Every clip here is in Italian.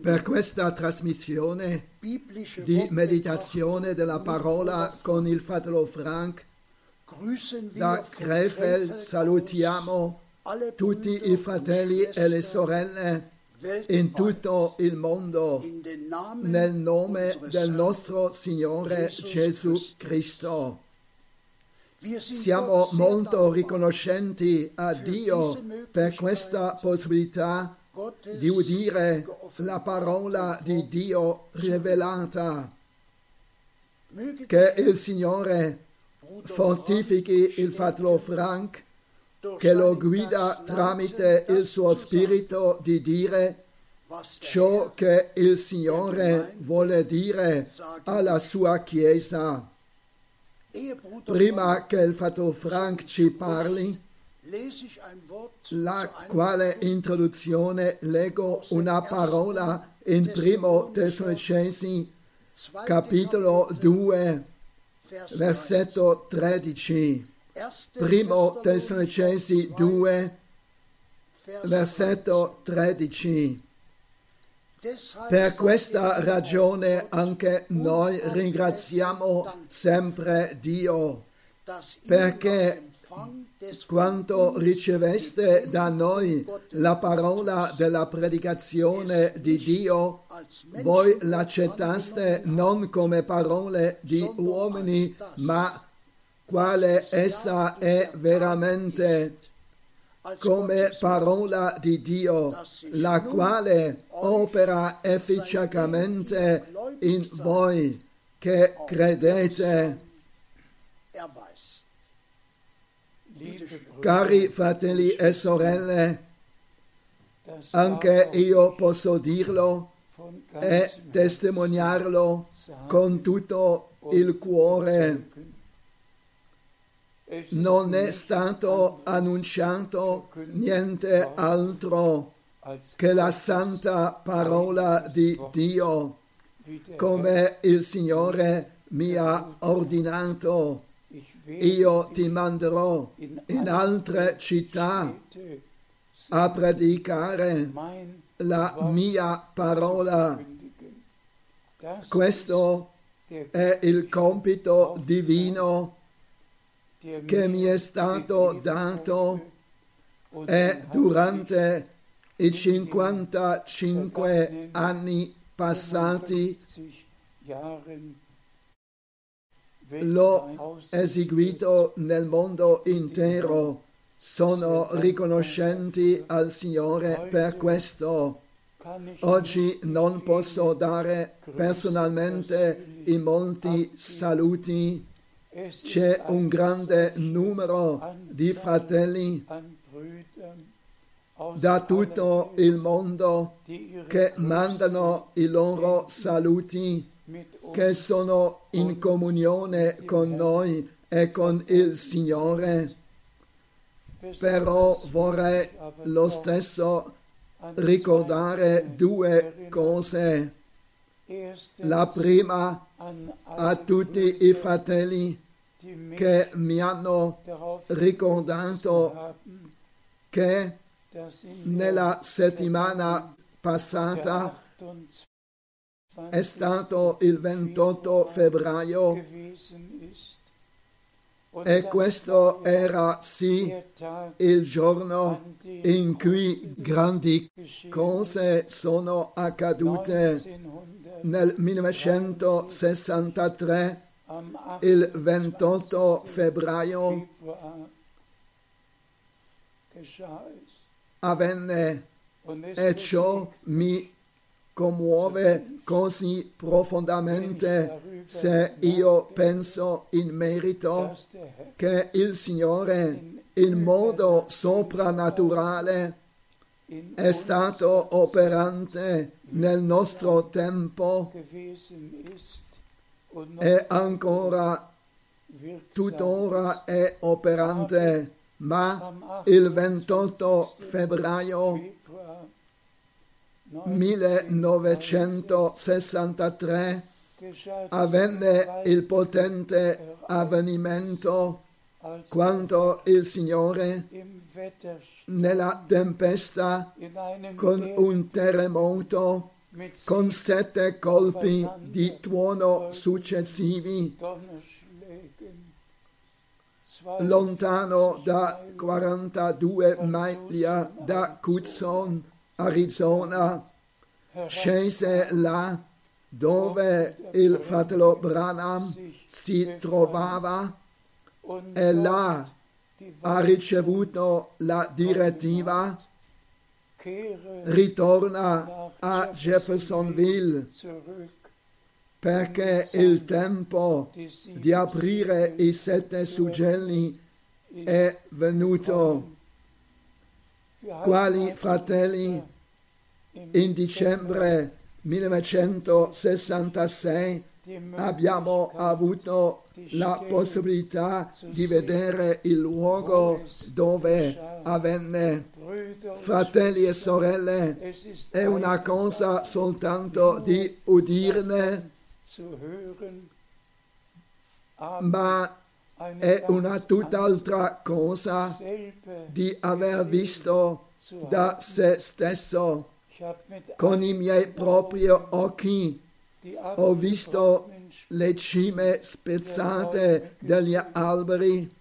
Per questa trasmissione di meditazione della parola con il fratello Frank da Krefeld salutiamo tutti i fratelli e le sorelle in tutto il mondo nel nome del nostro Signore Gesù Cristo. Siamo molto riconoscenti a Dio per questa possibilità di udire la parola di Dio rivelata. Che il Signore fortifichi il fratello Frank, che lo guida tramite il suo spirito di dire ciò che il Signore vuole dire alla sua Chiesa. Prima che il fratello Frank ci parli, la quale introduzione leggo una parola in primo Tessalonicesi capitolo 2 versetto 13 primo Tessalonicesi 2 versetto 13 per questa ragione anche noi ringraziamo sempre Dio perché quanto riceveste da noi la parola della predicazione di Dio, voi l'accettaste non come parole di uomini, ma quale essa è veramente come parola di Dio, la quale opera efficacemente in voi che credete. Cari fratelli e sorelle, anche io posso dirlo e testimoniarlo con tutto il cuore. Non è stato annunciato niente altro che la santa parola di Dio, come il Signore mi ha ordinato io ti manderò in altre città a predicare la mia parola. Questo è il compito divino che mi è stato dato e durante i 55 anni passati l'ho eseguito nel mondo intero. Sono riconoscenti al Signore per questo. Oggi non posso dare personalmente i molti saluti c'è un grande numero di fratelli da tutto il mondo che mandano i loro saluti, che sono in comunione con noi e con il Signore. Però vorrei lo stesso ricordare due cose. La prima a tutti i fratelli che mi hanno ricordato che nella settimana passata è stato il 28 febbraio e questo era sì il giorno in cui grandi cose sono accadute. Nel 1963, il 28 febbraio avvenne e ciò mi commuove così profondamente se io penso in merito che il Signore in modo soprannaturale è stato operante nel nostro tempo e ancora tuttora è operante, ma il 28 febbraio 1963 avvenne il potente avvenimento quando il Signore nella tempesta con un terremoto con sette colpi di tuono successivi lontano da 42 miglia da Tucson Arizona, scese là dove il fratello Branham si trovava e là ha ricevuto la direttiva ritorna a Jeffersonville perché il tempo di aprire i sette suggelli è venuto. Quali fratelli in dicembre 1966 abbiamo avuto la possibilità di vedere il luogo dove avvenne. Fratelli e sorelle, è una cosa soltanto di udirne, ma è una tutt'altra cosa di aver visto da se stesso. Con i miei propri occhi ho visto le cime spezzate degli alberi.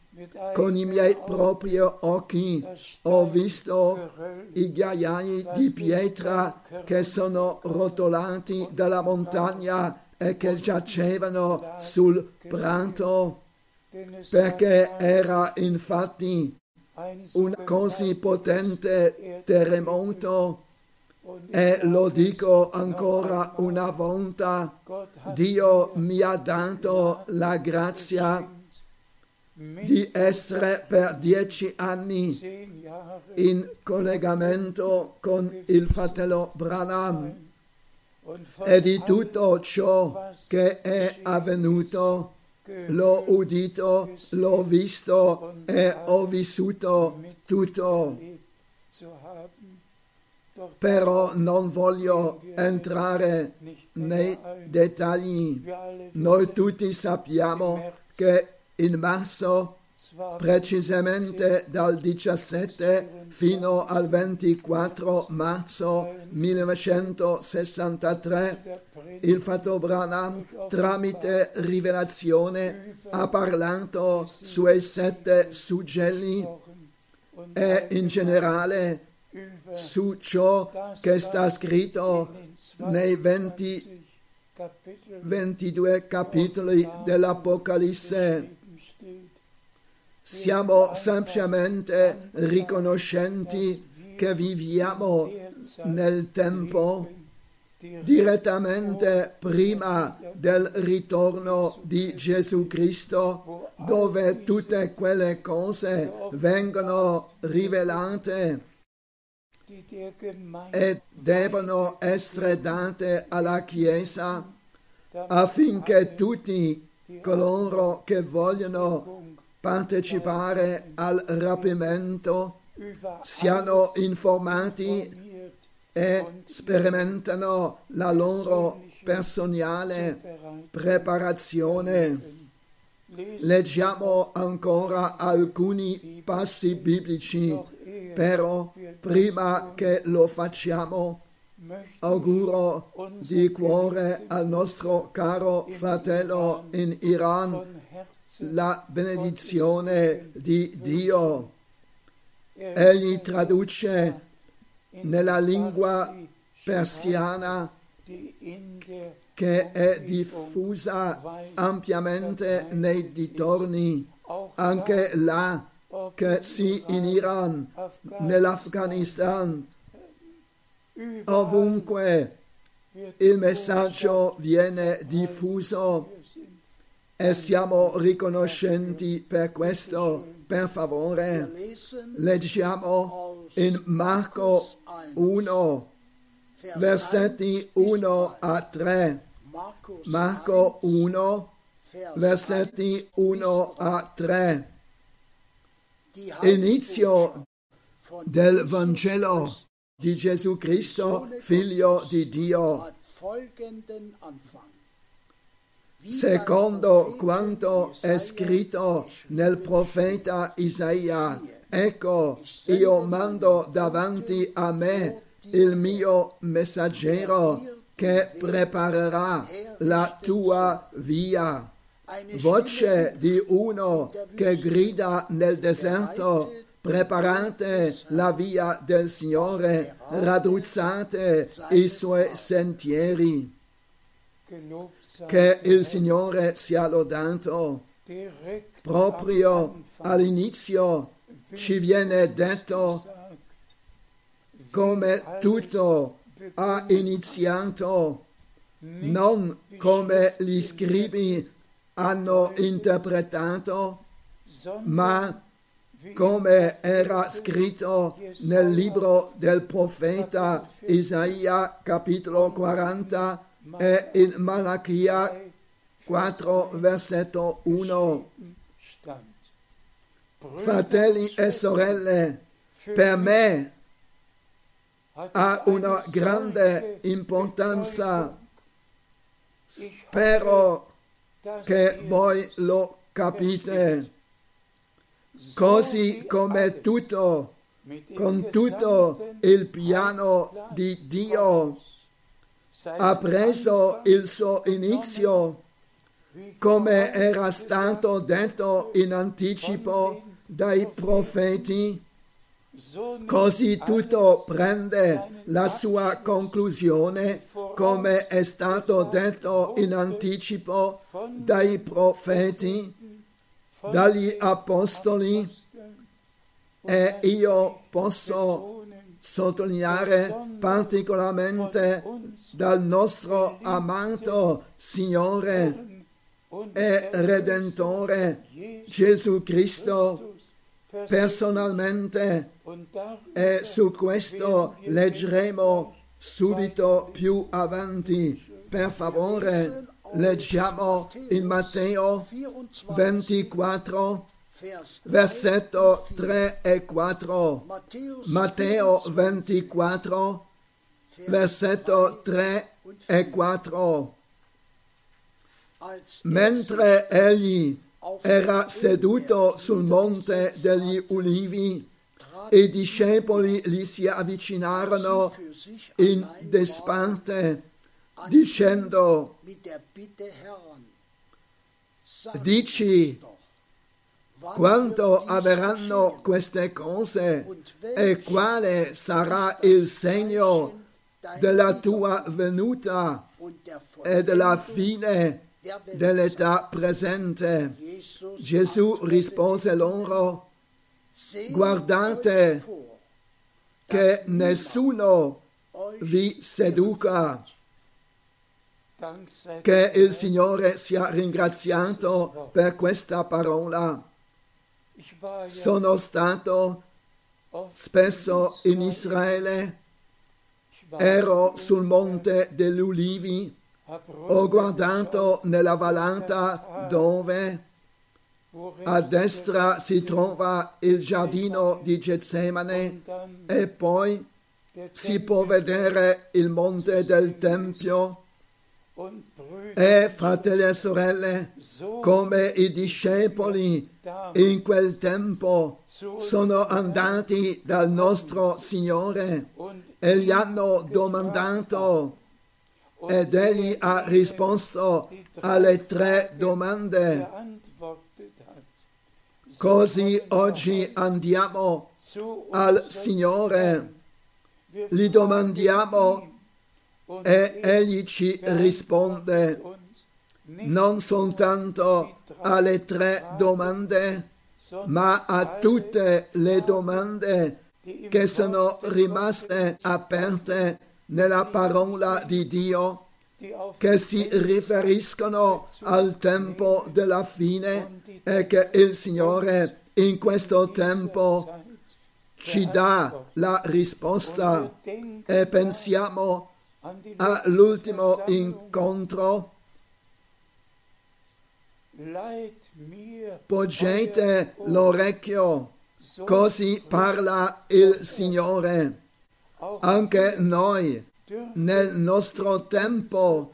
Con i miei propri occhi ho visto i ghiaiai di pietra che sono rotolati dalla montagna e che giacevano sul prato perché era infatti un così potente terremoto. E lo dico ancora una volta, Dio mi ha dato la grazia di essere per dieci anni in collegamento con il fratello Branham. E di tutto ciò che è avvenuto l'ho udito, l'ho visto e ho vissuto tutto. Però non voglio entrare nei dettagli. Noi tutti sappiamo che in marzo, precisamente dal 17 fino al 24 marzo 1963, il Fatto Branham, tramite rivelazione, ha parlato sui sette suggelli e in generale su ciò che sta scritto nei 20, 22 capitoli dell'Apocalisse. Siamo semplicemente riconoscenti che viviamo nel tempo direttamente prima del ritorno di Gesù Cristo, dove tutte quelle cose vengono rivelate e devono essere date alla Chiesa affinché tutti coloro che vogliono partecipare al rapimento siano informati e sperimentano la loro personale preparazione. Leggiamo ancora alcuni passi biblici, però prima che lo facciamo auguro di cuore al nostro caro fratello in Iran la benedizione di Dio. Egli traduce nella lingua persiana che è diffusa ampiamente nei dintorni, anche là che sì in Iran, nell'Afghanistan, ovunque il messaggio viene diffuso e siamo riconoscenti per questo. Per favore, leggiamo in Marco 1, versetti 1 a 3. Marco 1, versetti 1 a 3. Inizio del Vangelo di Gesù Cristo, figlio di Dio. Secondo quanto è scritto nel profeta Isaia, ecco, io mando davanti a me il mio messaggero che preparerà la tua via. Voce di uno che grida nel deserto, preparate la via del Signore, raddrizzate i suoi sentieri. Che il Signore sia lodato. Proprio all'inizio ci viene detto come tutto ha iniziato, non come gli scribi hanno interpretato, ma come era scritto nel libro del profeta Isaia capitolo 40 e in Malachia 4 versetto 1. Fratelli e sorelle, per me ha una grande importanza. Spero che voi lo capite. Così come tutto, con tutto il piano di Dio ha preso il suo inizio, come era stato detto in anticipo dai profeti, così tutto prende la sua conclusione, come è stato detto in anticipo dai profeti, dagli apostoli, e io posso sottolineare particolarmente dal nostro amato Signore e Redentore Gesù Cristo personalmente e su questo leggeremo subito più avanti. Per favore, leggiamo in Matteo 24 versetto 3 e 4. Matteo 24, versetto 3 e 4. Mentre egli era seduto sul monte degli ulivi, i discepoli gli si avvicinarono in disparte, dicendo, dici, quando avverranno queste cose e quale sarà il segno della tua venuta e della fine dell'età presente. Gesù rispose loro, guardate che nessuno vi seduca Che il Signore sia ringraziato per questa parola. Sono stato spesso in Israele, ero sul monte degli ulivi, ho guardato nella vallata dove a destra si trova il giardino di Getsemane e poi si può vedere il monte del Tempio. E fratelli e sorelle, come i discepoli in quel tempo sono andati dal nostro Signore e gli hanno domandato ed egli ha risposto alle tre domande. Così oggi andiamo al Signore, gli domandiamo e egli ci risponde non soltanto alle tre domande, ma a tutte le domande che sono rimaste aperte nella parola di Dio, che si riferiscono al tempo della fine e che il Signore in questo tempo ci dà la risposta. E pensiamo all'ultimo incontro Poggiate l'orecchio, così parla il Signore. Anche noi, nel nostro tempo,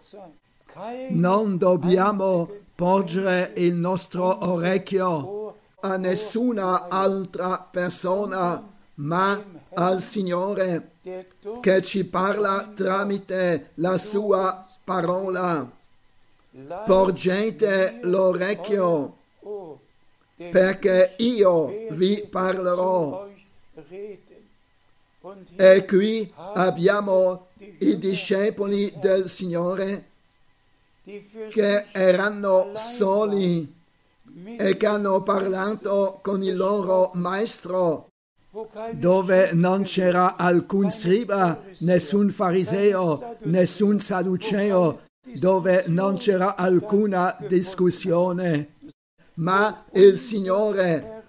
non dobbiamo porgere il nostro orecchio a nessuna altra persona, ma al Signore che ci parla tramite la sua parola. Porgete l'orecchio perché io vi parlerò. E qui abbiamo i discepoli del Signore che erano soli e che hanno parlato con il loro maestro dove non c'era alcun scriba, nessun fariseo, nessun sadduceo, dove non c'era alcuna discussione, ma il Signore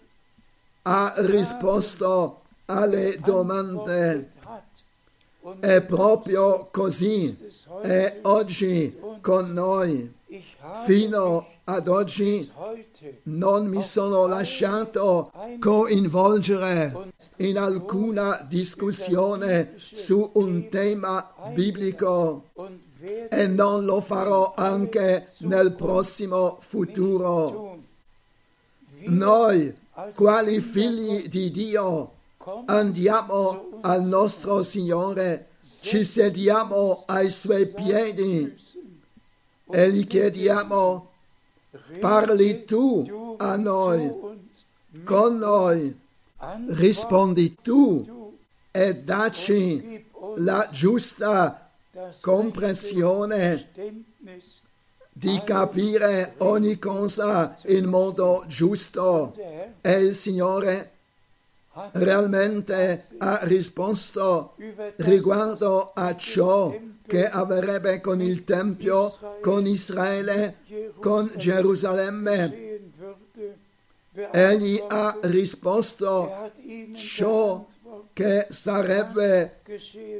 ha risposto alle domande. È proprio così, è oggi con noi. Fino ad oggi non mi sono lasciato coinvolgere in alcuna discussione su un tema biblico e non lo farò anche nel prossimo futuro. Noi, quali figli di Dio, andiamo al nostro Signore, ci sediamo ai suoi piedi e gli chiediamo, parli tu a noi, con noi, rispondi tu e dacci la giusta comprensione di capire ogni cosa in modo giusto e il Signore realmente ha risposto riguardo a ciò che avrebbe con il Tempio, con Israele, con Gerusalemme. Egli ha risposto ciò che sarebbe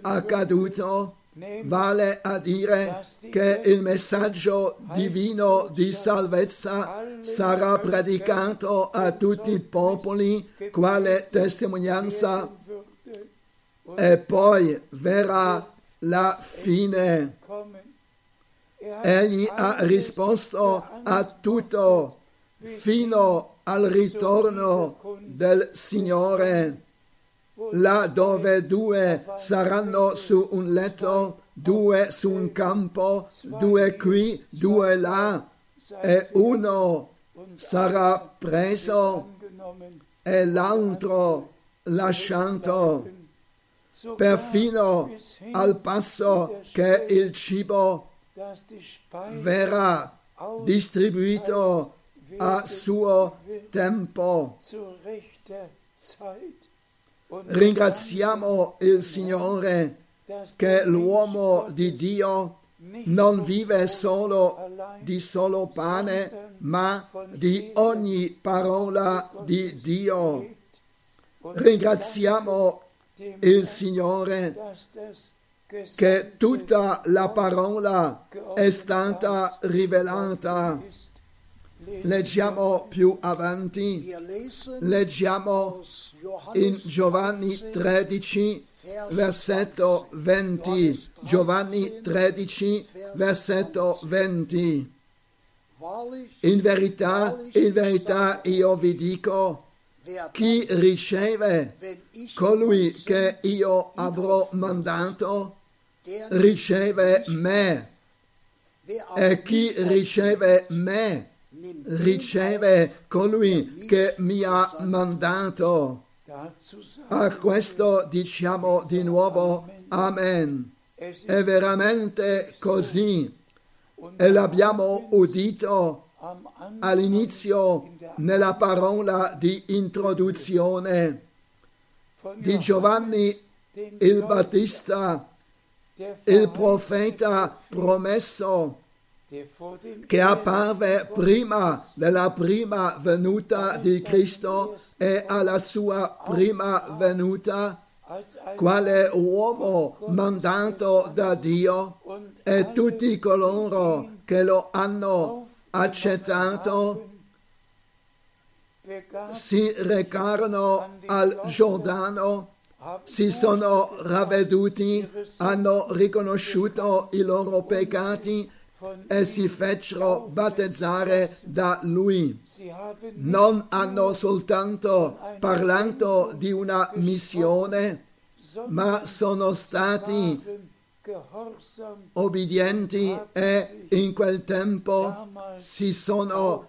accaduto vale a dire che il messaggio divino di salvezza sarà predicato a tutti i popoli quale testimonianza e poi verrà la fine. Egli ha risposto a tutto fino al ritorno del Signore là dove due saranno su un letto, due su un campo, due qui, due là, e uno sarà preso e l'altro lasciato, perfino al passo che il cibo verrà distribuito a suo tempo. Ringraziamo il Signore che l'uomo di Dio non vive solo di solo pane, ma di ogni parola di Dio. Ringraziamo il Signore che tutta la parola è stata rivelata. Leggiamo più avanti, leggiamo in Giovanni 13, versetto 20. Giovanni 13, versetto 20. In verità, in verità io vi dico, chi riceve colui che io avrò mandato, riceve me. E chi riceve me, riceve colui che mi ha mandato. A questo diciamo di nuovo Amen. È veramente così. E l'abbiamo udito all'inizio nella parola di introduzione di Giovanni il Battista, il profeta promesso che apparve prima della prima venuta di Cristo e alla sua prima venuta quale uomo mandato da Dio e tutti coloro che lo hanno accettato si recarono al Giordano, si sono ravveduti, hanno riconosciuto i loro peccati e si fecero battezzare da lui. Non hanno soltanto parlato di una missione, ma sono stati obbedienti e in quel tempo si sono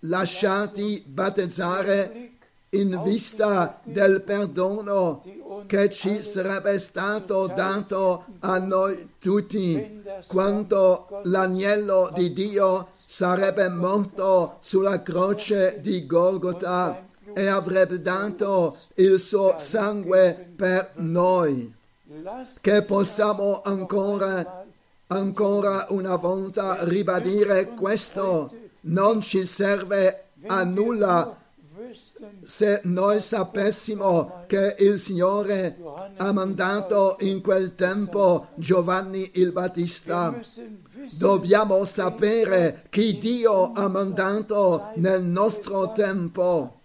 lasciati battezzare in vista del perdono che ci sarebbe stato dato a noi tutti quando l'agnello di Dio sarebbe morto sulla croce di Golgotha e avrebbe dato il suo sangue per noi. Che possiamo ancora, ancora una volta ribadire questo. Non ci serve a nulla se noi sapessimo che il Signore ha mandato in quel tempo Giovanni il Battista, dobbiamo sapere chi Dio ha mandato nel nostro tempo.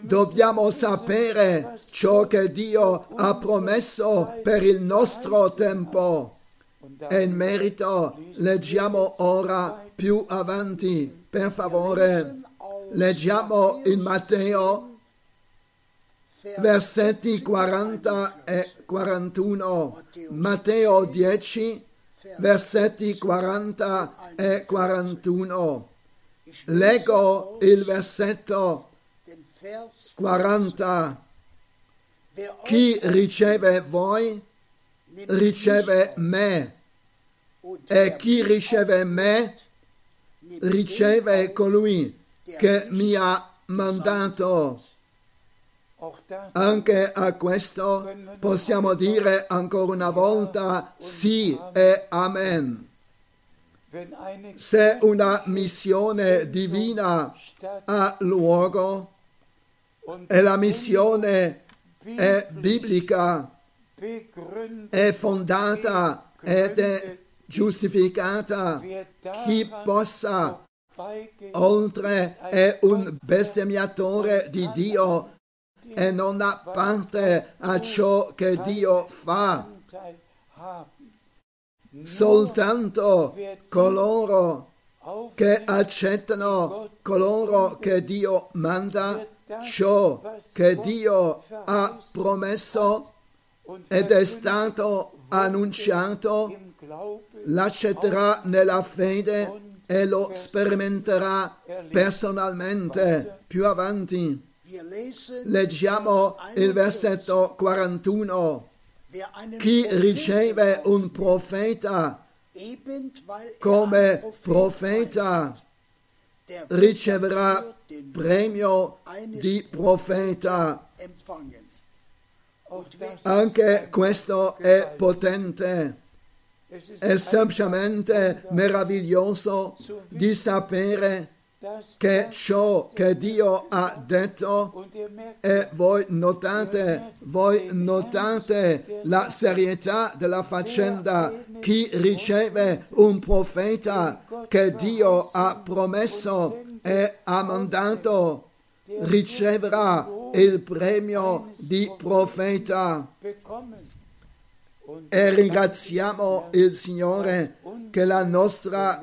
Dobbiamo sapere ciò che Dio ha promesso per il nostro tempo. E in merito leggiamo ora più avanti, per favore. Leggiamo in Matteo versetti 40 e 41. Matteo 10 versetti 40 e 41. Leggo il versetto 40. Chi riceve voi, riceve me. E chi riceve me, riceve colui che mi ha mandato. Anche a questo possiamo dire ancora una volta sì e amen. Se una missione divina ha luogo e la missione è biblica, è fondata ed è giustificata, chi possa oltre è un bestemmiatore di Dio e non ha parte a ciò che Dio fa. Soltanto coloro che accettano coloro che Dio manda ciò che Dio ha promesso ed è stato annunciato l'accetterà nella fede e lo sperimenterà personalmente più avanti. Leggiamo il versetto 41. Chi riceve un profeta come profeta riceverà premio di profeta. Anche questo è potente. È semplicemente meraviglioso di sapere che ciò che Dio ha detto e voi notate, voi notate la serietà della faccenda. Chi riceve un profeta che Dio ha promesso e ha mandato riceverà il premio di profeta. E ringraziamo il Signore che la nostra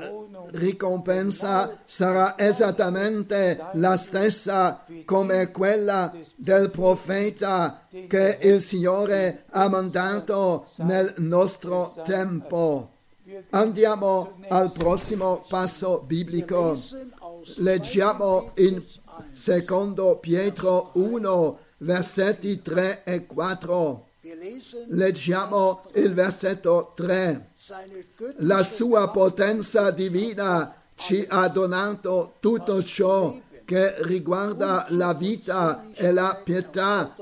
ricompensa sarà esattamente la stessa come quella del profeta che il Signore ha mandato nel nostro tempo. Andiamo al prossimo passo biblico. Leggiamo in secondo Pietro 1, versetti 3 e 4. Leggiamo il versetto 3. La sua potenza divina ci ha donato tutto ciò che riguarda la vita e la pietà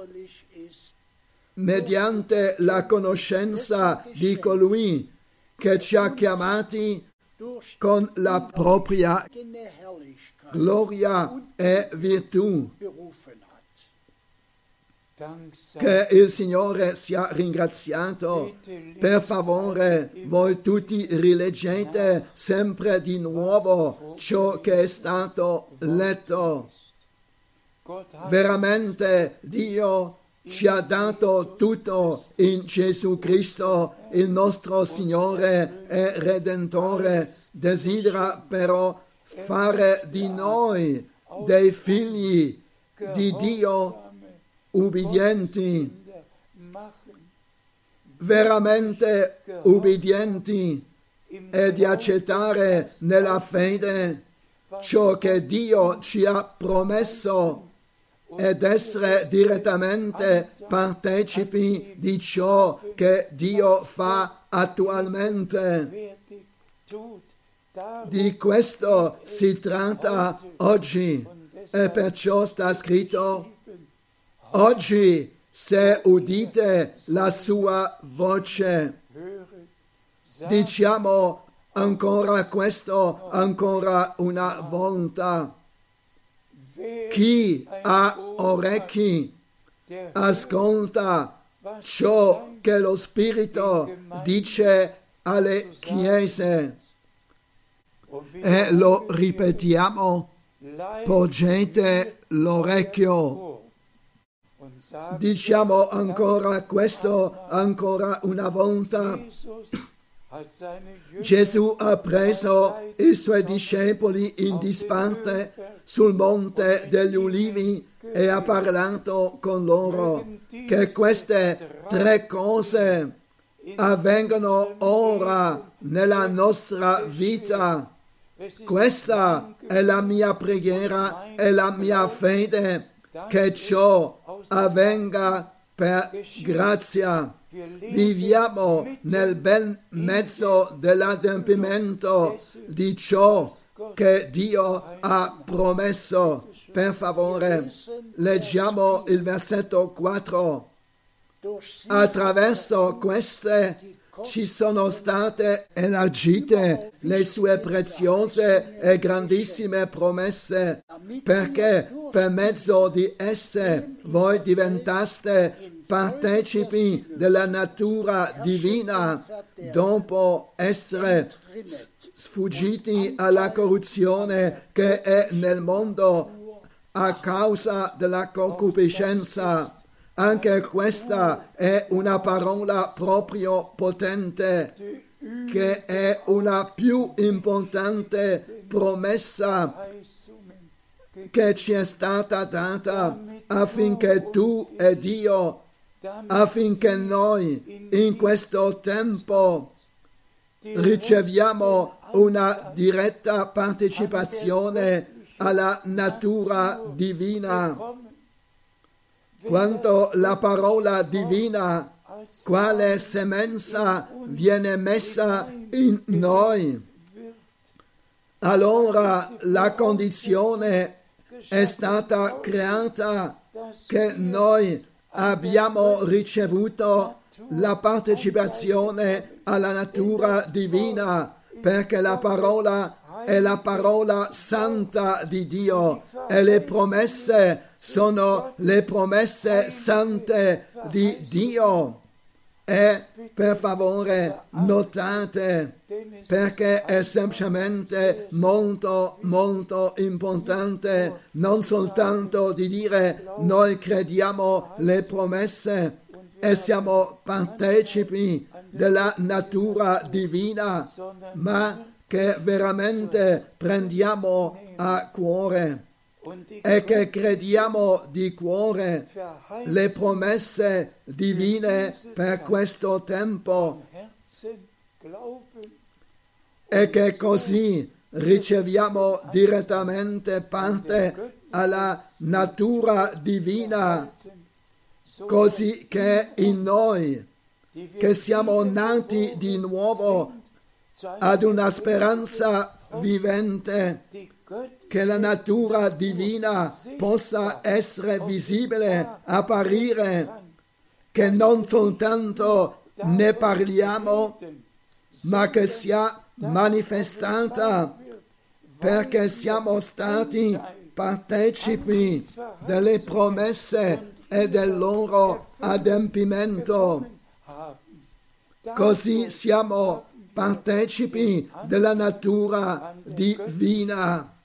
mediante la conoscenza di colui che ci ha chiamati con la propria gloria e virtù. Che il Signore sia ringraziato. Per favore, voi tutti rileggete sempre di nuovo ciò che è stato letto. Veramente Dio ci ha dato tutto in Gesù Cristo, il nostro Signore e Redentore. Desidera però fare di noi dei figli di Dio ubbidienti, veramente ubbidienti e di accettare nella fede ciò che Dio ci ha promesso ed essere direttamente partecipi di ciò che Dio fa attualmente. Di questo si tratta oggi e perciò sta scritto Oggi, se udite la sua voce, diciamo ancora questo, ancora una volta. Chi ha orecchi, ascolta ciò che lo Spirito dice alle chiese. E lo ripetiamo, pogete l'orecchio Diciamo ancora questo ancora una volta. Gesù ha preso i suoi discepoli in disparte sul monte degli ulivi e ha parlato con loro che queste tre cose avvengono ora nella nostra vita. Questa è la mia preghiera e la mia fede che ciò avvenga per grazia. Viviamo nel bel mezzo dell'adempimento di ciò che Dio ha promesso. Per favore, leggiamo il versetto 4. Attraverso queste ci sono state elargite le sue preziose e grandissime promesse, perché per mezzo di esse voi diventaste partecipi della natura divina dopo essere sfuggiti alla corruzione che è nel mondo a causa della concupiscenza anche questa è una parola proprio potente, che è una più importante promessa che ci è stata data affinché tu ed io, affinché noi in questo tempo riceviamo una diretta partecipazione alla natura divina quando la parola divina, quale semenza viene messa in noi, allora la condizione è stata creata che noi abbiamo ricevuto la partecipazione alla natura divina, perché la parola è la parola santa di Dio e le promesse sono le promesse sante di Dio. E per favore notate perché è semplicemente molto molto importante non soltanto di dire noi crediamo le promesse e siamo partecipi della natura divina, ma che veramente prendiamo a cuore e che crediamo di cuore le promesse divine per questo tempo e che così riceviamo direttamente parte alla natura divina, così che in noi, che siamo nati di nuovo ad una speranza vivente, che la natura divina possa essere visibile, apparire, che non soltanto ne parliamo, ma che sia manifestata perché siamo stati partecipi delle promesse e del loro adempimento. Così siamo partecipi della natura divina.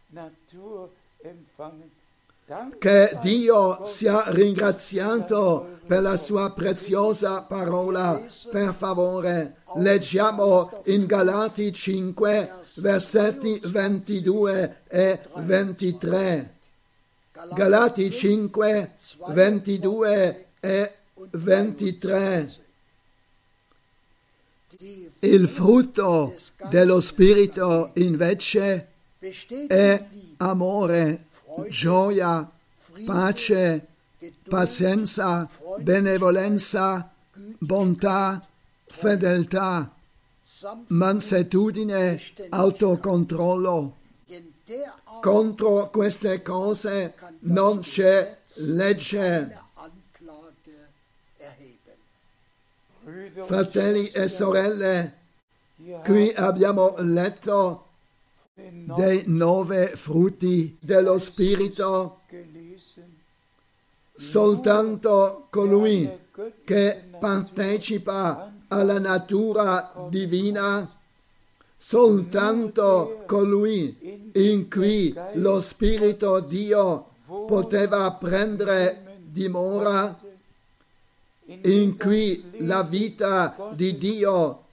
Che Dio sia ringraziato per la sua preziosa parola. Per favore, leggiamo in Galati 5, versetti 22 e 23. Galati 5, 22 e 23. Il frutto dello Spirito invece è amore, gioia, pace, pazienza, benevolenza, bontà, fedeltà, mansuetudine, autocontrollo. Contro queste cose non c'è legge. Fratelli e sorelle, qui abbiamo letto dei nove frutti dello Spirito. Soltanto colui che partecipa alla natura divina, soltanto colui in cui lo Spirito Dio poteva prendere dimora, in cui la vita di Dio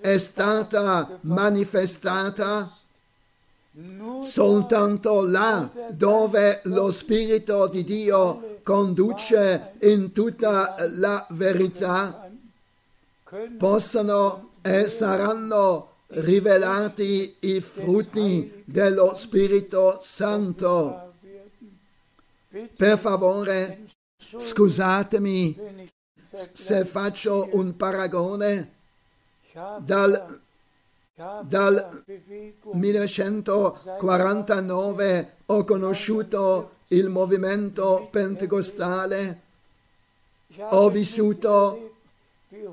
è stata manifestata, soltanto là dove lo Spirito di Dio conduce in tutta la verità, possono e saranno rivelati i frutti dello Spirito Santo. Per favore, scusatemi se faccio un paragone dal, dal 1949 ho conosciuto il movimento pentecostale, ho vissuto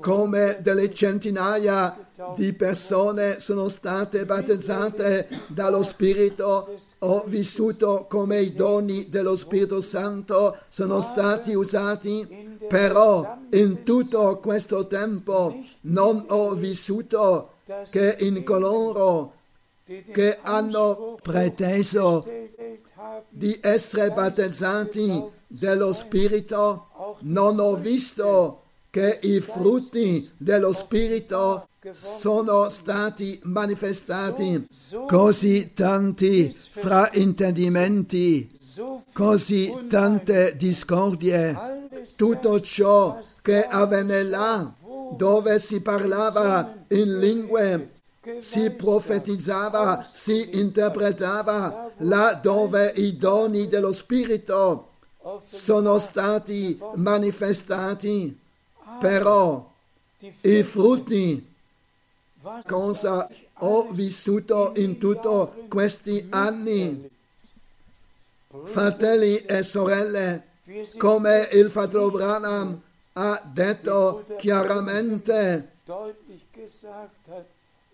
come delle centinaia di persone sono state battezzate dallo Spirito, ho vissuto come i doni dello Spirito Santo sono stati usati, però in tutto questo tempo non ho vissuto che in coloro che hanno preteso di essere battezzati dello Spirito, non ho visto che i frutti dello Spirito sono stati manifestati così tanti fraintendimenti, così tante discordie, tutto ciò che avvenne là dove si parlava in lingue, si profetizzava, si interpretava, là dove i doni dello Spirito sono stati manifestati. Però i frutti, cosa ho vissuto in tutti questi anni, fratelli e sorelle, come il fratello Branham ha detto chiaramente,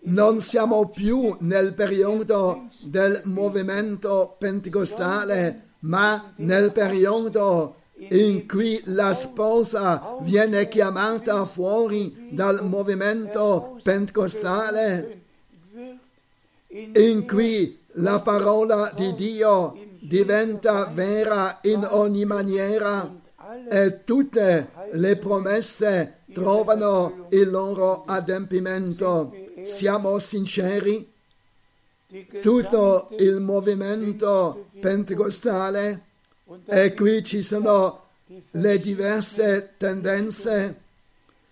non siamo più nel periodo del movimento pentecostale, ma nel periodo in cui la sposa viene chiamata fuori dal movimento pentecostale, in cui la parola di Dio diventa vera in ogni maniera e tutte le promesse trovano il loro adempimento. Siamo sinceri? Tutto il movimento pentecostale e qui ci sono le diverse tendenze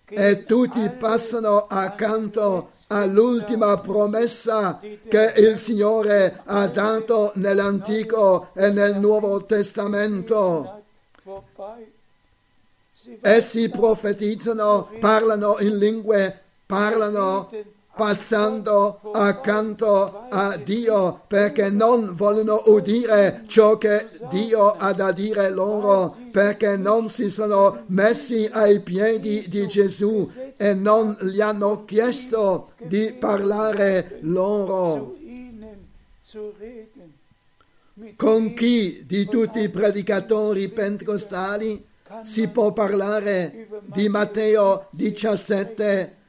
e tutti passano accanto all'ultima promessa che il Signore ha dato nell'Antico e nel Nuovo Testamento. Essi profetizzano, parlano in lingue, parlano passando accanto a Dio perché non vogliono udire ciò che Dio ha da dire loro, perché non si sono messi ai piedi di Gesù e non gli hanno chiesto di parlare loro. Con chi di tutti i predicatori pentecostali si può parlare di Matteo 17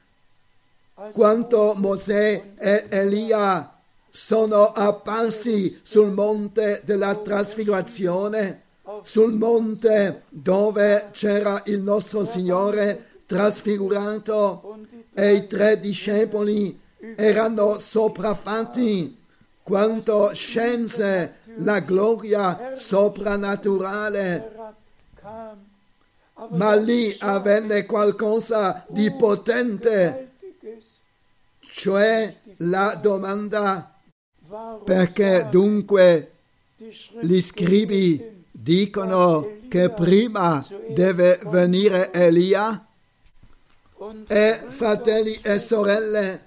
quanto Mosè e Elia sono apparsi sul monte della trasfigurazione, sul monte dove c'era il nostro Signore trasfigurato e i tre discepoli erano sopraffatti? Quanto scienze la gloria soprannaturale. Ma lì avvenne qualcosa di potente cioè la domanda perché dunque gli scribi dicono che prima deve venire Elia? E fratelli e sorelle,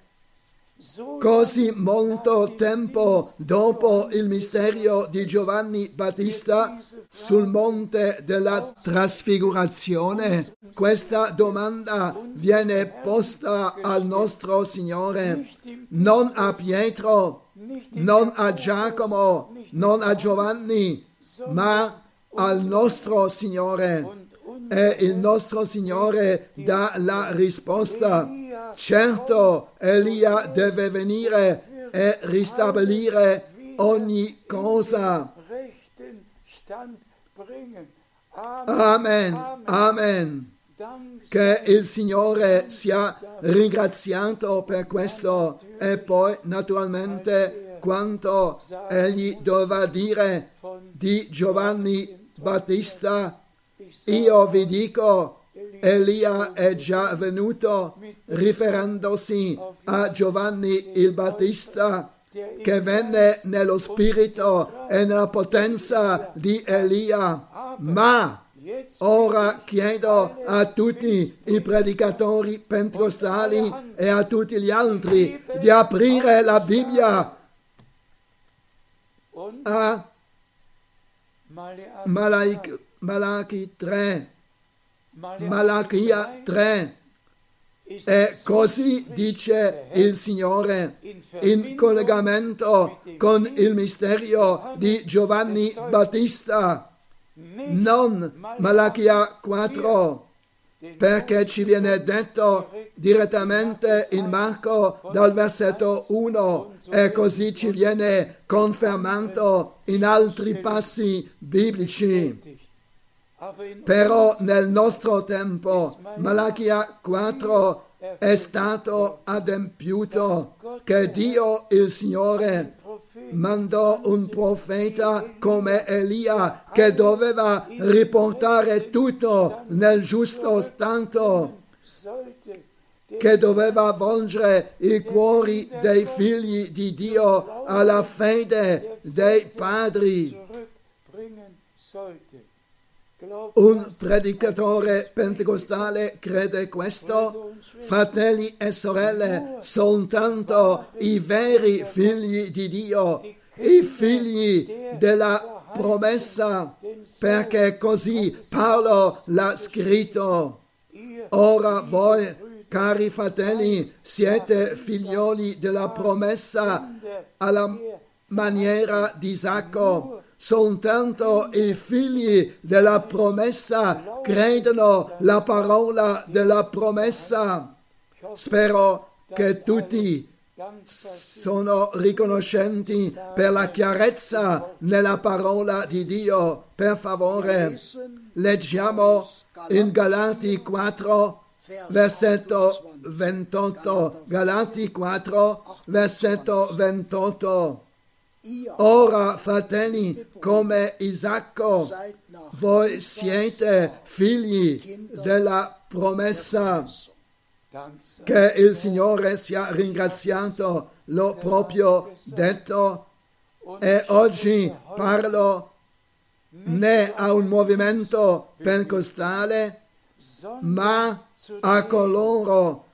così molto tempo dopo il mistero di Giovanni Battista sul monte della trasfigurazione, questa domanda viene posta al nostro Signore, non a Pietro, non a Giacomo, non a Giovanni, ma al nostro Signore. E il nostro Signore dà la risposta. Certo, Elia deve venire e ristabilire ogni cosa. Amen, amen. Che il Signore sia ringraziato per questo e poi naturalmente quanto egli doveva dire di Giovanni Battista. Io vi dico, Elia è già venuto riferendosi a Giovanni il Battista che venne nello spirito e nella potenza di Elia, ma ora chiedo a tutti i predicatori pentecostali e a tutti gli altri di aprire la Bibbia. A Malachi, Malachi 3, Malachia 3. E così dice il Signore in collegamento con il mistero di Giovanni Battista, non Malachia 4, perché ci viene detto direttamente in Marco dal versetto 1 e così ci viene confermato in altri passi biblici. Però nel nostro tempo Malachia 4 è stato adempiuto che Dio il Signore mandò un profeta come Elia che doveva riportare tutto nel giusto stato, che doveva volgere i cuori dei figli di Dio alla fede dei padri. Un predicatore pentecostale crede questo? Fratelli e sorelle, soltanto i veri figli di Dio, i figli della promessa, perché così Paolo l'ha scritto. Ora voi, cari fratelli, siete figlioli della promessa alla maniera di Isacco. Soltanto i figli della promessa credono la parola della promessa. Spero che tutti sono riconoscenti per la chiarezza nella parola di Dio. Per favore, leggiamo in Galati 4, versetto 28. Galati 4, versetto 28. Ora, fratelli, come Isacco, voi siete figli della promessa. Che il Signore sia ringraziato, l'ho proprio detto, e oggi parlo né a un movimento pentecostale, ma a coloro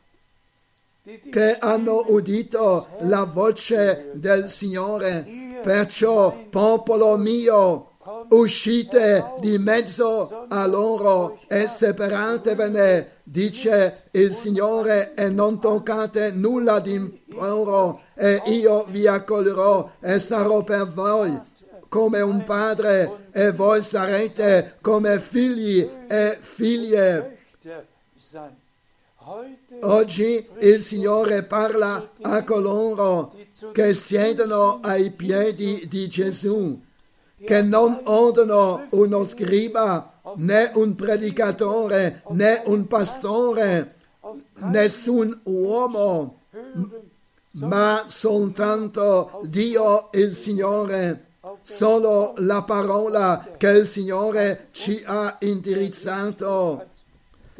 che hanno udito la voce del Signore. Perciò, popolo mio, uscite di mezzo a loro e separatevene, dice il Signore, e non toccate nulla di impuro, e io vi accoglierò e sarò per voi come un padre, e voi sarete come figli e figlie. Oggi il Signore parla a coloro che siedono ai piedi di Gesù, che non odono uno scriba, né un predicatore, né un pastore, nessun uomo, ma soltanto Dio il Signore. Solo la parola che il Signore ci ha indirizzato.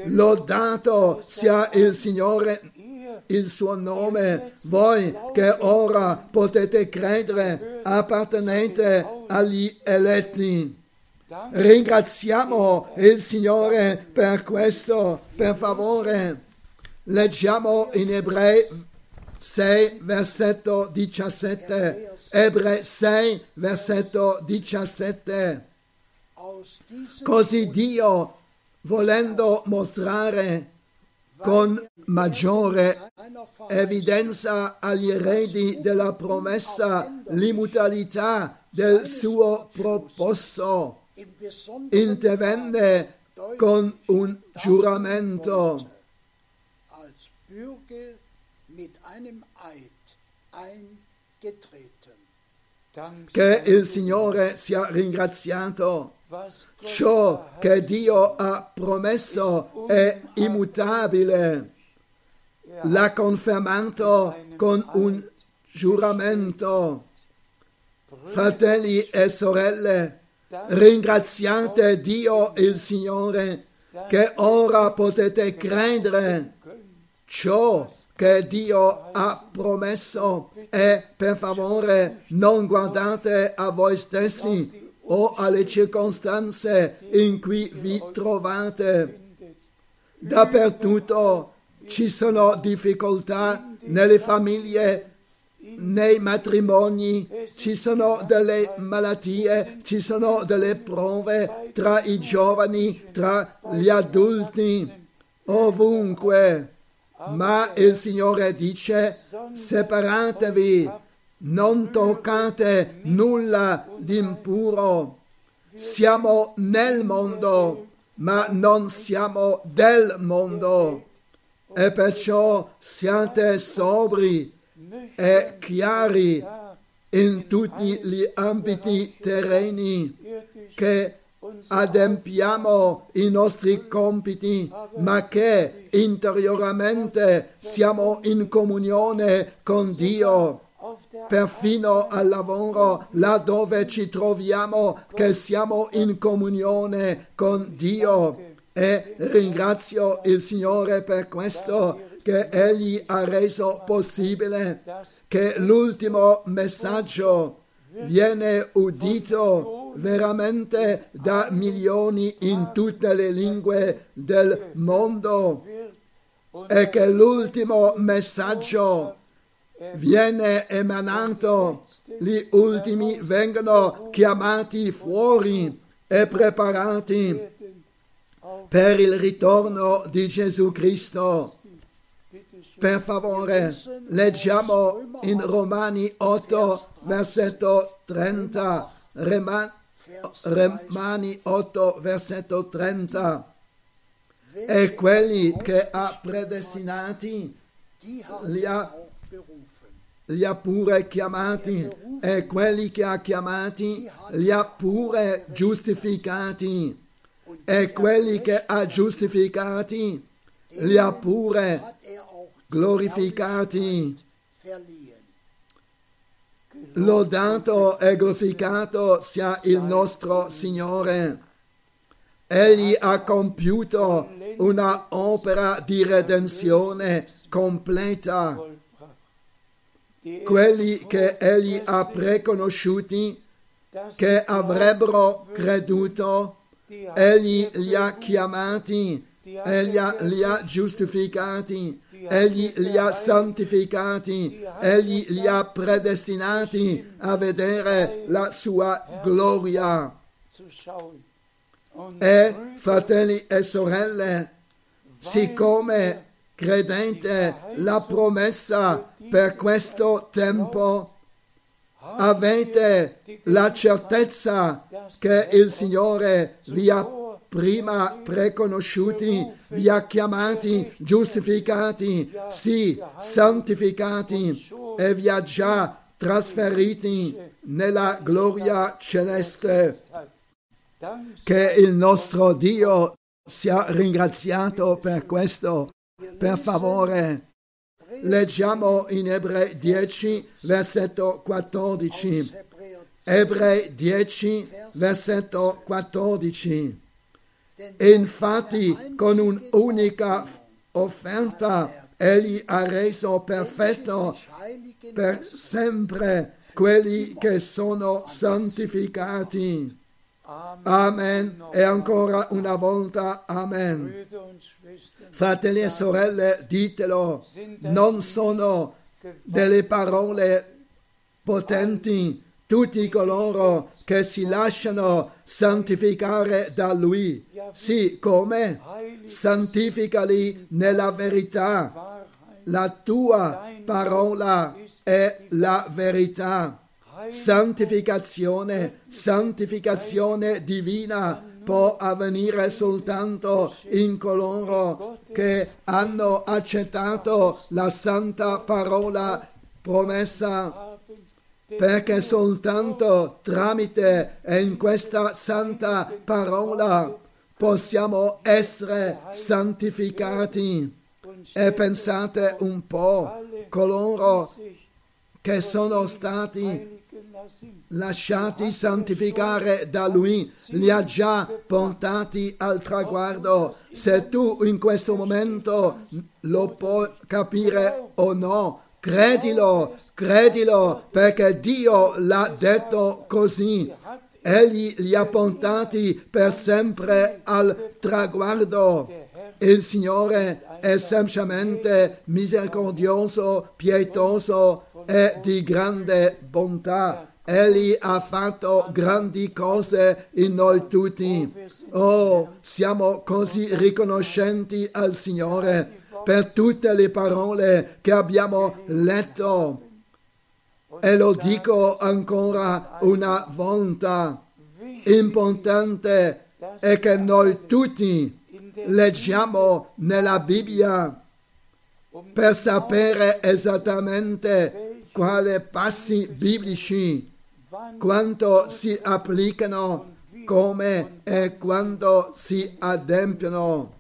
Lodato sia il Signore, il suo nome. Voi che ora potete credere appartenete agli eletti. Ringraziamo il Signore per questo. Per favore, leggiamo in Ebrei 6, versetto 17. Ebrei 6, versetto 17. Così Dio volendo mostrare con maggiore evidenza agli eredi della promessa l'immutabilità del suo proposto, intervenne con un giuramento. Che il Signore sia ringraziato Ciò che Dio ha promesso è immutabile. L'ha confermato con un giuramento. Fratelli e sorelle, ringraziate Dio il Signore che ora potete credere ciò che Dio ha promesso e per favore non guardate a voi stessi o alle circostanze in cui vi trovate. Dappertutto ci sono difficoltà nelle famiglie, nei matrimoni, ci sono delle malattie, ci sono delle prove tra i giovani, tra gli adulti, ovunque. Ma il Signore dice, separatevi non toccate nulla di impuro. Siamo nel mondo, ma non siamo del mondo. E perciò siate sobri e chiari in tutti gli ambiti terreni che adempiamo i nostri compiti, ma che interiormente siamo in comunione con Dio perfino al lavoro, laddove ci troviamo, che siamo in comunione con Dio. E ringrazio il Signore per questo che Egli ha reso possibile che l'ultimo messaggio viene udito veramente da milioni in tutte le lingue del mondo e che l'ultimo messaggio viene emanato, gli ultimi vengono chiamati fuori e preparati per il ritorno di Gesù Cristo. Per favore, leggiamo in Romani 8, versetto 30. Romani 8, versetto 30. E quelli che ha predestinati li ha, li ha pure chiamati. E quelli che ha chiamati li ha pure giustificati. E quelli che ha giustificati li ha pure glorificati. Lodato e glorificato sia il nostro Signore. Egli ha compiuto una opera di redenzione completa. Quelli che egli ha preconosciuti, che avrebbero creduto, egli li ha chiamati, egli li ha giustificati, egli li ha santificati, egli li ha predestinati a vedere la sua gloria. E fratelli e sorelle, siccome credente la promessa per questo tempo, avete la certezza che il Signore vi ha prima preconosciuti, vi ha chiamati, giustificati, sì, santificati e vi ha già trasferiti nella gloria celeste. Che il nostro Dio sia ringraziato per questo. Per favore, leggiamo in Ebrei 10, versetto 14. Ebrei 10, versetto 14. Infatti, con un'unica offerta, egli ha reso perfetto per sempre quelli che sono santificati. Amen. E ancora una volta, Amen. Fratelli e sorelle, ditelo, non sono delle parole potenti tutti coloro che si lasciano santificare da Lui. Sì, come? Santificali nella verità. La tua parola è la verità santificazione, santificazione divina può avvenire soltanto in coloro che hanno accettato la santa parola promessa, perché soltanto tramite in questa santa parola possiamo essere santificati. E pensate un po', coloro che sono stati lasciati santificare da Lui, li ha già portati al traguardo. Se tu in questo momento lo puoi capire o no, credilo, credilo, perché Dio l'ha detto così. Egli li ha portati per sempre al traguardo. Il Signore è semplicemente misericordioso, pietoso e di grande bontà. Egli ha fatto grandi cose in noi tutti. Oh, siamo così riconoscenti al Signore per tutte le parole che abbiamo letto. E lo dico ancora una volta. Importante è che noi tutti leggiamo nella Bibbia per sapere esattamente quali passi biblici quanto si applicano, come e quando si adempiono.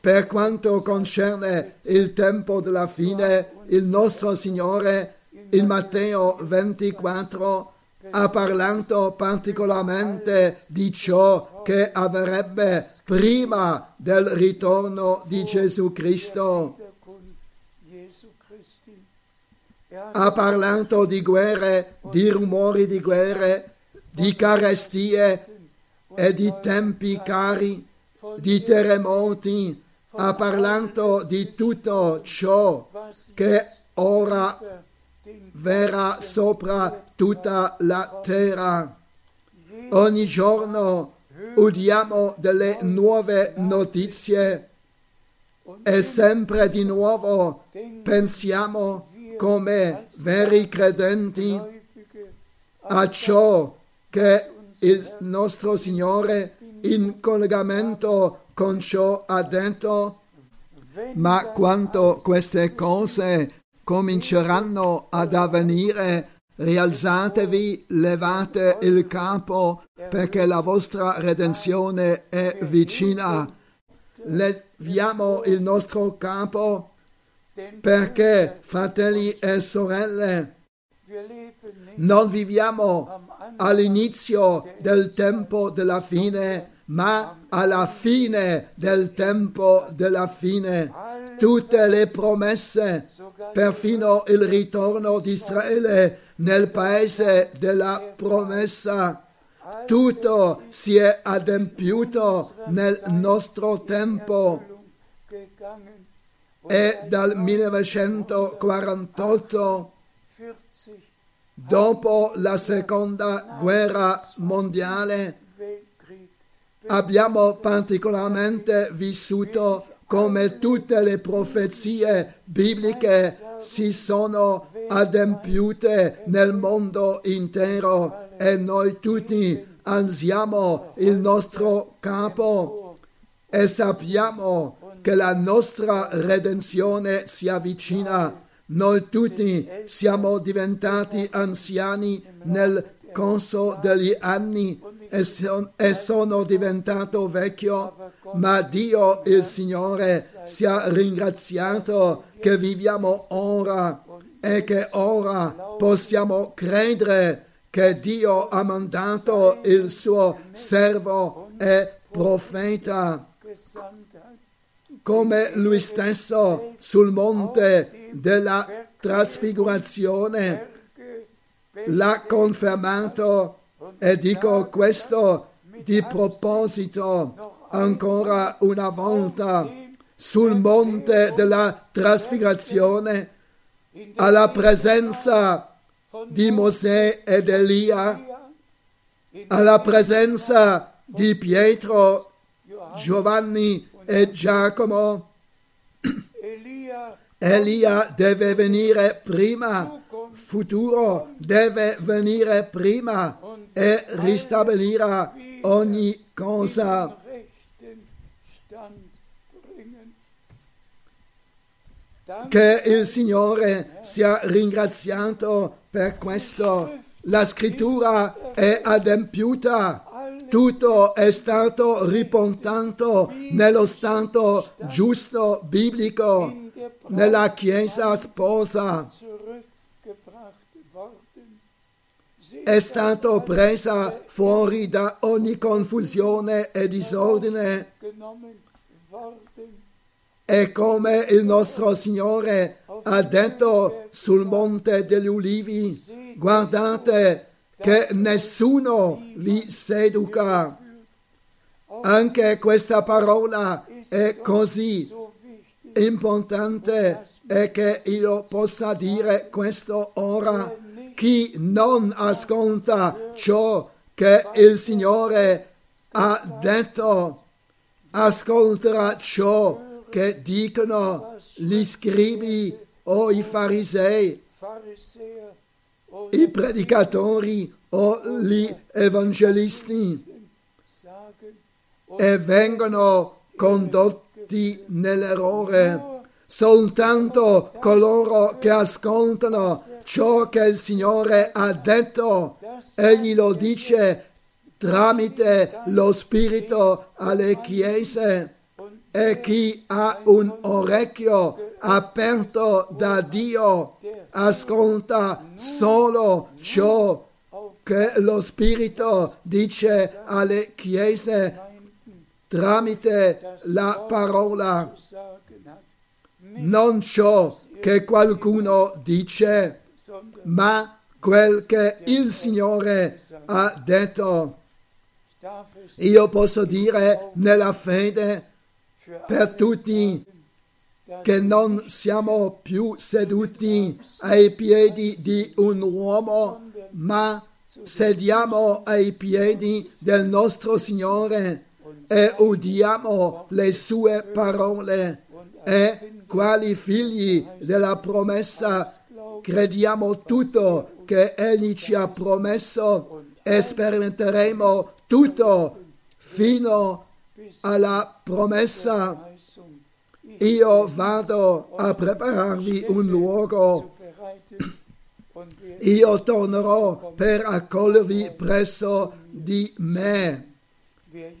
Per quanto concerne il tempo della fine, il nostro Signore in Matteo 24 ha parlato particolarmente di ciò che avrebbe prima del ritorno di Gesù Cristo. Ha parlato di guerre, di rumori di guerre, di carestie e di tempi cari, di terremoti, ha parlato di tutto ciò che ora verrà sopra tutta la terra. Ogni giorno udiamo delle nuove notizie e sempre di nuovo pensiamo come veri credenti a ciò che il nostro Signore in collegamento con ciò ha detto, ma quando queste cose cominceranno ad avvenire, rialzatevi, levate il capo, perché la vostra redenzione è vicina. Leviamo il nostro capo, perché, fratelli e sorelle, non viviamo all'inizio del tempo della fine, ma alla fine del tempo della fine. Tutte le promesse, perfino il ritorno di Israele nel paese della promessa, tutto si è adempiuto nel nostro tempo e dal 1948 dopo la seconda guerra mondiale abbiamo particolarmente vissuto come tutte le profezie bibliche si sono adempiute nel mondo intero e noi tutti alziamo il nostro capo e sappiamo che la nostra redenzione si avvicina. Noi tutti siamo diventati anziani nel corso degli anni e, son, e sono diventato vecchio, ma Dio il Signore sia ringraziato che viviamo ora e che ora possiamo credere che Dio ha mandato il suo servo e profeta come lui stesso sul monte della trasfigurazione l'ha confermato e dico questo di proposito ancora una volta sul monte della trasfigurazione alla presenza di Mosè ed Elia, alla presenza di Pietro, Giovanni e Giacomo. Elia deve venire prima, futuro deve venire prima e ristabilirà ogni cosa. Che il Signore sia ringraziato per questo. La scrittura è adempiuta tutto è stato riportato nello stato giusto biblico, nella Chiesa sposa. È stato presa fuori da ogni confusione e disordine. E come il nostro Signore ha detto sul Monte degli Ulivi, guardate, che nessuno vi seduca. Anche questa parola è così importante e che io possa dire questo ora. Chi non ascolta ciò che il Signore ha detto, ascolterà ciò che dicono gli scribi o i farisei i predicatori o gli evangelisti e vengono condotti nell'errore. Soltanto coloro che ascoltano ciò che il Signore ha detto, egli lo dice tramite lo Spirito alle chiese e chi ha un orecchio aperto da Dio ascolta solo ciò che lo Spirito dice alle chiese tramite la parola, non ciò che qualcuno dice, ma quel che il Signore ha detto. Io posso dire nella fede per tutti che non siamo più seduti ai piedi di un uomo, ma sediamo ai piedi del nostro Signore e udiamo le sue parole e quali figli della promessa crediamo tutto che Egli ci ha promesso e sperimenteremo tutto fino alla promessa. Io vado a prepararvi un luogo. Io tornerò per accogliervi presso di me.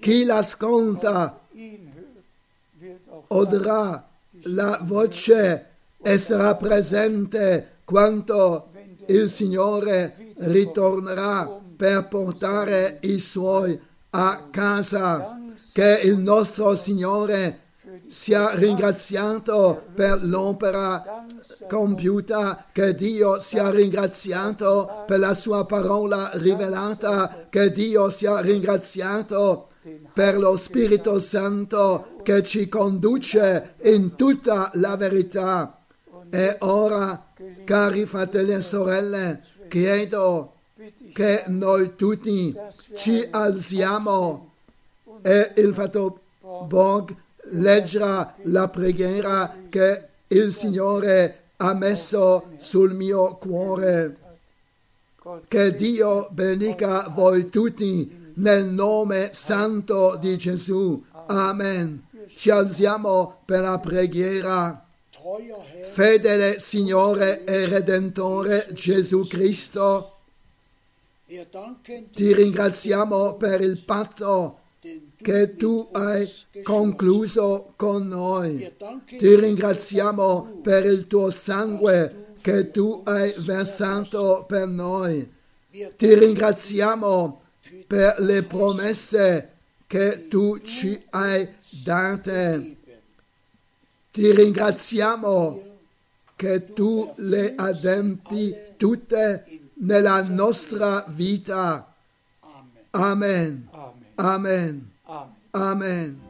Chi l'ascolta udrà la voce e sarà presente quando il Signore ritornerà per portare i suoi a casa. Che il nostro Signore sia ringraziato per l'opera compiuta, che Dio sia ringraziato per la sua parola rivelata, che Dio sia ringraziato per lo Spirito Santo che ci conduce in tutta la verità. E ora, cari fratelli e sorelle, chiedo che noi tutti ci alziamo e il fatto Borg leggerà la preghiera che il Signore ha messo sul mio cuore. Che Dio benedica voi tutti nel nome santo di Gesù. Amen. Ci alziamo per la preghiera. Fedele Signore e Redentore Gesù Cristo, ti ringraziamo per il patto che tu hai concluso con noi. Ti ringraziamo per il tuo sangue che tu hai versato per noi. Ti ringraziamo per le promesse che tu ci hai date. Ti ringraziamo che tu le adempi tutte nella nostra vita. Amen. Amen. Amen.